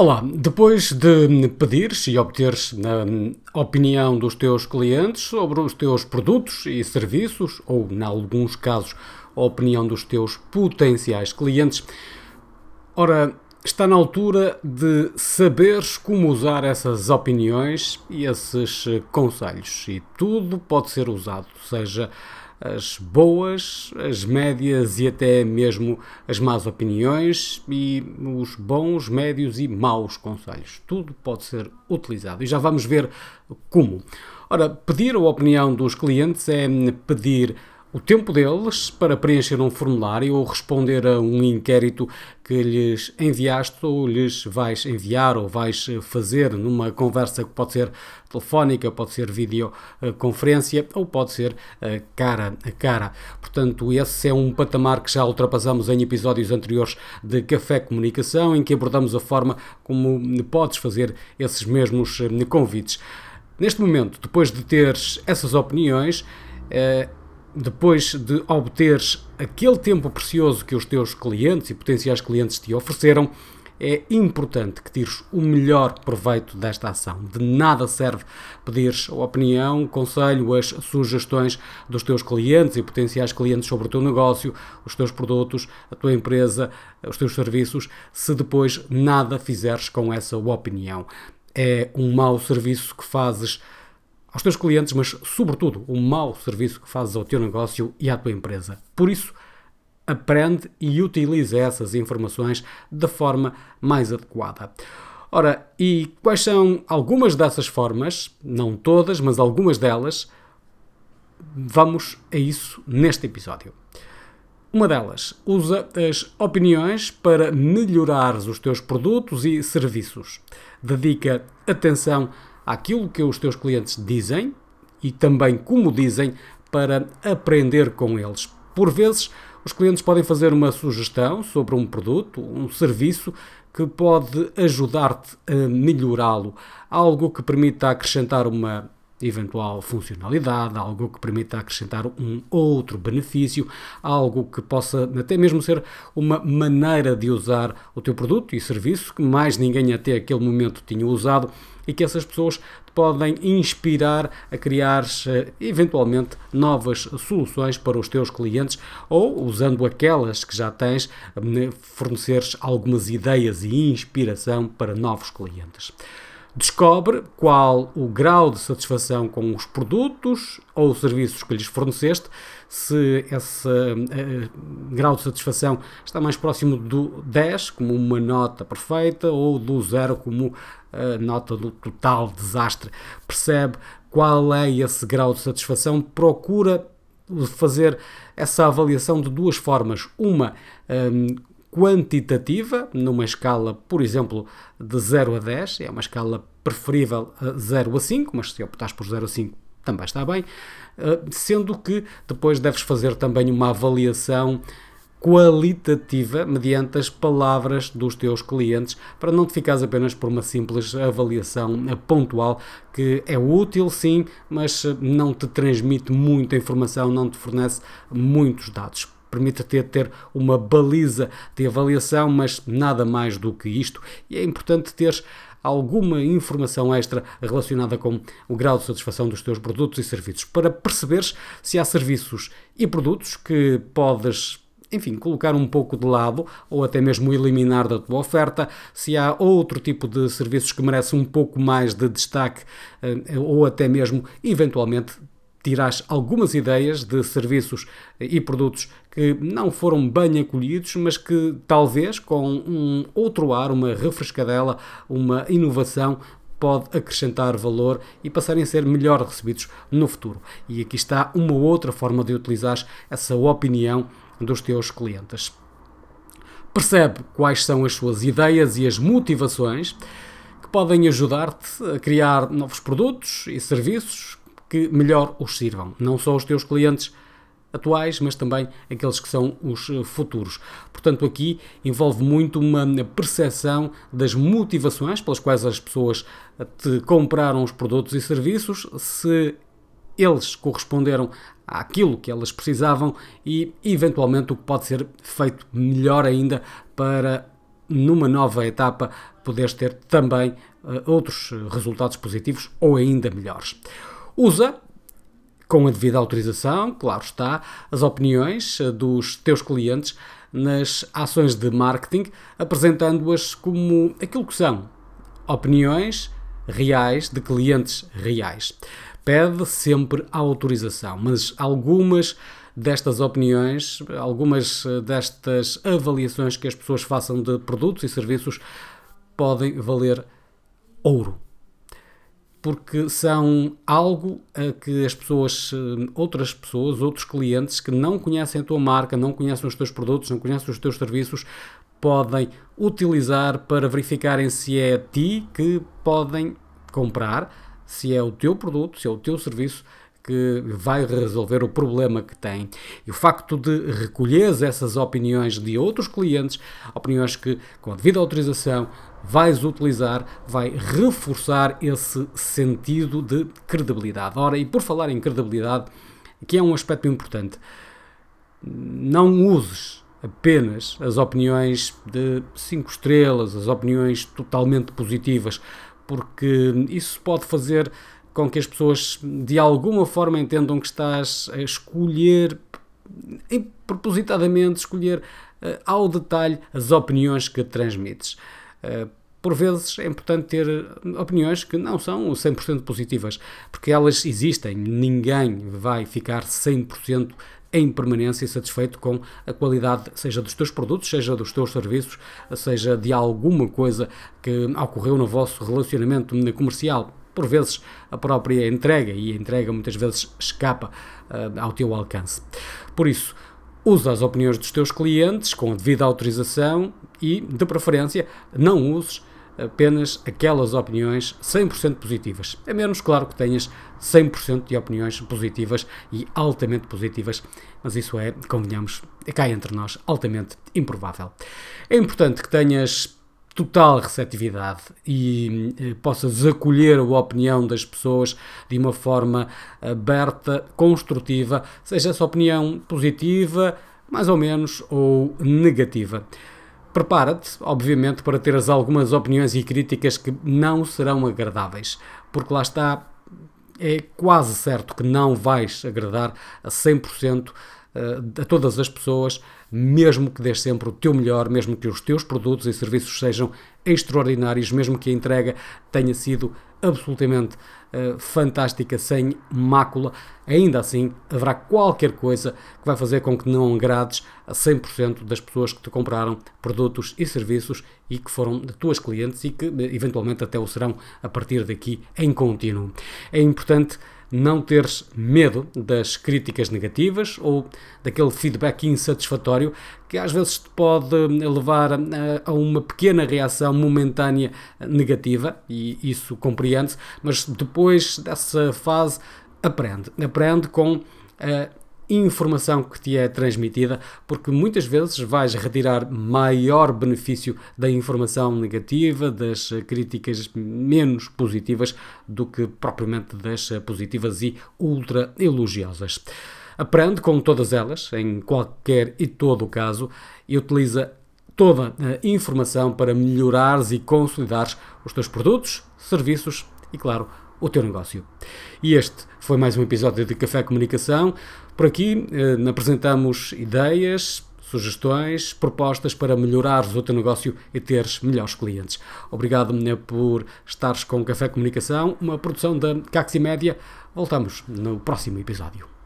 Olá, depois de pedires e obteres a opinião dos teus clientes sobre os teus produtos e serviços, ou, em alguns casos, a opinião dos teus potenciais clientes, ora, está na altura de saberes como usar essas opiniões e esses conselhos. E tudo pode ser usado, seja as boas, as médias e até mesmo as más opiniões e os bons, médios e maus conselhos. Tudo pode ser utilizado e já vamos ver como. Ora, pedir a opinião dos clientes é pedir o tempo deles para preencher um formulário ou responder a um inquérito que lhes enviaste ou lhes vais enviar ou vais fazer numa conversa que pode ser telefónica, pode ser videoconferência ou pode ser eh, cara a cara. Portanto, esse é um patamar que já ultrapassamos em episódios anteriores de Café Comunicação, em que abordamos a forma como podes fazer esses mesmos eh, convites. Neste momento, depois de teres essas opiniões, eh, depois de obteres aquele tempo precioso que os teus clientes e potenciais clientes te ofereceram, é importante que tires o melhor proveito desta ação. De nada serve pedires opinião, conselho, as sugestões dos teus clientes e potenciais clientes sobre o teu negócio, os teus produtos, a tua empresa, os teus serviços, se depois nada fizeres com essa opinião. É um mau serviço que fazes aos teus clientes, mas, sobretudo, o mau serviço que fazes ao teu negócio e à tua empresa. Por isso, aprende e utiliza essas informações da forma mais adequada. Ora, e quais são algumas dessas formas? Não todas, mas algumas delas. Vamos a isso neste episódio. Uma delas, usa as opiniões para melhorar os teus produtos e serviços. Dedica atenção àquilo que os teus clientes dizem e também como dizem para aprender com eles. Por vezes, os clientes podem fazer uma sugestão sobre um produto, um serviço que pode ajudar-te a melhorá-lo, algo que permita acrescentar uma eventual funcionalidade, algo que permita acrescentar um outro benefício, algo que possa até mesmo ser uma maneira de usar o teu produto e serviço que mais ninguém até aquele momento tinha usado e que essas pessoas te podem inspirar a criar eh, eventualmente novas soluções para os teus clientes ou usando aquelas que já tens, forneceres algumas ideias e inspiração para novos clientes descobre qual o grau de satisfação com os produtos ou serviços que lhes forneceste, se esse uh, grau de satisfação está mais próximo do 10, como uma nota perfeita, ou do 0, como a nota do total desastre. Percebe qual é esse grau de satisfação, procura fazer essa avaliação de duas formas. Uma, um, quantitativa, numa escala, por exemplo, de 0 a 10, é uma escala preferível 0 a 5, mas se optares por 0 a 5 também está bem, eh, sendo que depois deves fazer também uma avaliação qualitativa mediante as palavras dos teus clientes, para não te ficares apenas por uma simples avaliação pontual que é útil sim, mas não te transmite muita informação, não te fornece muitos dados permite-te ter uma baliza de avaliação, mas nada mais do que isto. E é importante teres alguma informação extra relacionada com o grau de satisfação dos teus produtos e serviços, para perceberes se há serviços e produtos que podes enfim, colocar um pouco de lado ou até mesmo eliminar da tua oferta, se há outro tipo de serviços que merecem um pouco mais de destaque eh, ou até mesmo eventualmente tiras algumas ideias de serviços e produtos que não foram bem acolhidos, mas que talvez com um outro ar, uma refrescadela, uma inovação, pode acrescentar valor e passarem a ser melhor recebidos no futuro. E aqui está uma outra forma de utilizar essa opinião dos teus clientes. Percebe quais são as suas ideias e as motivações que podem ajudar-te a criar novos produtos e serviços que melhor os sirvam, não só os teus clientes atuais, mas também aqueles que são os eh, futuros. Portanto, aqui envolve muito uma percepção das motivações pelas quais as pessoas eh, te compraram os produtos e serviços, se eles corresponderam àquilo que elas precisavam e, eventualmente, o que pode ser feito melhor ainda para numa nova etapa, poderes ter também uh, outros resultados positivos ou ainda melhores. Usa com a devida autorização, claro está, as opiniões dos teus clientes nas ações de marketing, apresentando-as como aquilo que são: opiniões reais de clientes reais. Pede sempre a autorização, mas algumas destas opiniões, algumas destas avaliações que as pessoas façam de produtos e serviços podem valer ouro porque são algo a que as pessoas, eh, outras pessoas, outros clientes que não conhecem a tua marca, não conhecem os teus produtos, não conhecem os teus serviços, podem utilizar para verificarem se é a ti que podem comprar, se é o teu produto, se é o teu serviço que vai resolver o problema que tem. E o facto de recolheres essas opiniões de outros clientes, opiniões que, com a devida autorização, vais utilizar, vai reforçar esse sentido de credibilidade. Ora, e por falar em credibilidade, que é um aspecto importante, não uses apenas as opiniões de 5 estrelas, as opiniões totalmente positivas, porque isso pode fazer com que as pessoas de alguma forma entendam que estás a escolher, propositadamente, escolher uh, ao detalhe as opiniões que transmites. Uh, por vezes é importante ter opiniões que não são 100% positivas, porque elas existem, ninguém vai ficar 100% em permanência satisfeito com a qualidade, seja dos teus produtos, seja dos teus serviços, seja de alguma coisa que ocorreu no vosso relacionamento comercial por vezes a própria entrega, e a entrega muitas vezes escapa uh, ao teu alcance. Por isso, usa as opiniões dos teus clientes com a devida autorização e, de preferência, não uses apenas aquelas opiniões 100% positivas. É menos claro que tenhas 100% de opiniões positivas e altamente positivas, mas isso é, convenhamos, é cá entre nós, altamente improvável. É importante que tenhas total receptividade e eh, possas acolher a opinião das pessoas de uma forma aberta, construtiva, seja essa opinião positiva, mais ou menos, ou negativa. Prepara-te, obviamente, para teres algumas opiniões e críticas que não serão agradáveis, porque lá está, é quase certo que não vais agradar a 100% eh, a todas as pessoas, mesmo que dês sempre o teu melhor, mesmo que os teus produtos e serviços sejam extraordinários, mesmo que a entrega tenha sido absolutamente uh, fantástica, sem mácula, ainda assim haverá qualquer coisa que vai fazer com que não agrades a 100% das pessoas que te compraram produtos e serviços e que foram de tuas clientes e que eventualmente até o serão a partir daqui em contínuo. É importante não teres medo das críticas negativas ou daquele feedback insatisfatório que às vezes te pode levar a, a uma pequena reação momentânea negativa, e isso compreende-se, mas depois dessa fase aprende. Aprende com a informação que te é transmitida, porque muitas vezes vais retirar maior benefício da informação negativa, das críticas menos positivas, do que propriamente das positivas e ultra elogiosas. Aprende com todas elas, em qualquer e todo o caso, e utiliza toda a informação para melhorares e consolidares os teus produtos, serviços e, claro, o teu negócio. E este foi mais um episódio de Café Comunicação. Por aqui eh, apresentamos ideias, sugestões, propostas para melhorares o teu negócio e teres melhores clientes. Obrigado né, por estares com Café Comunicação, uma produção da Caxi Média. Voltamos no próximo episódio.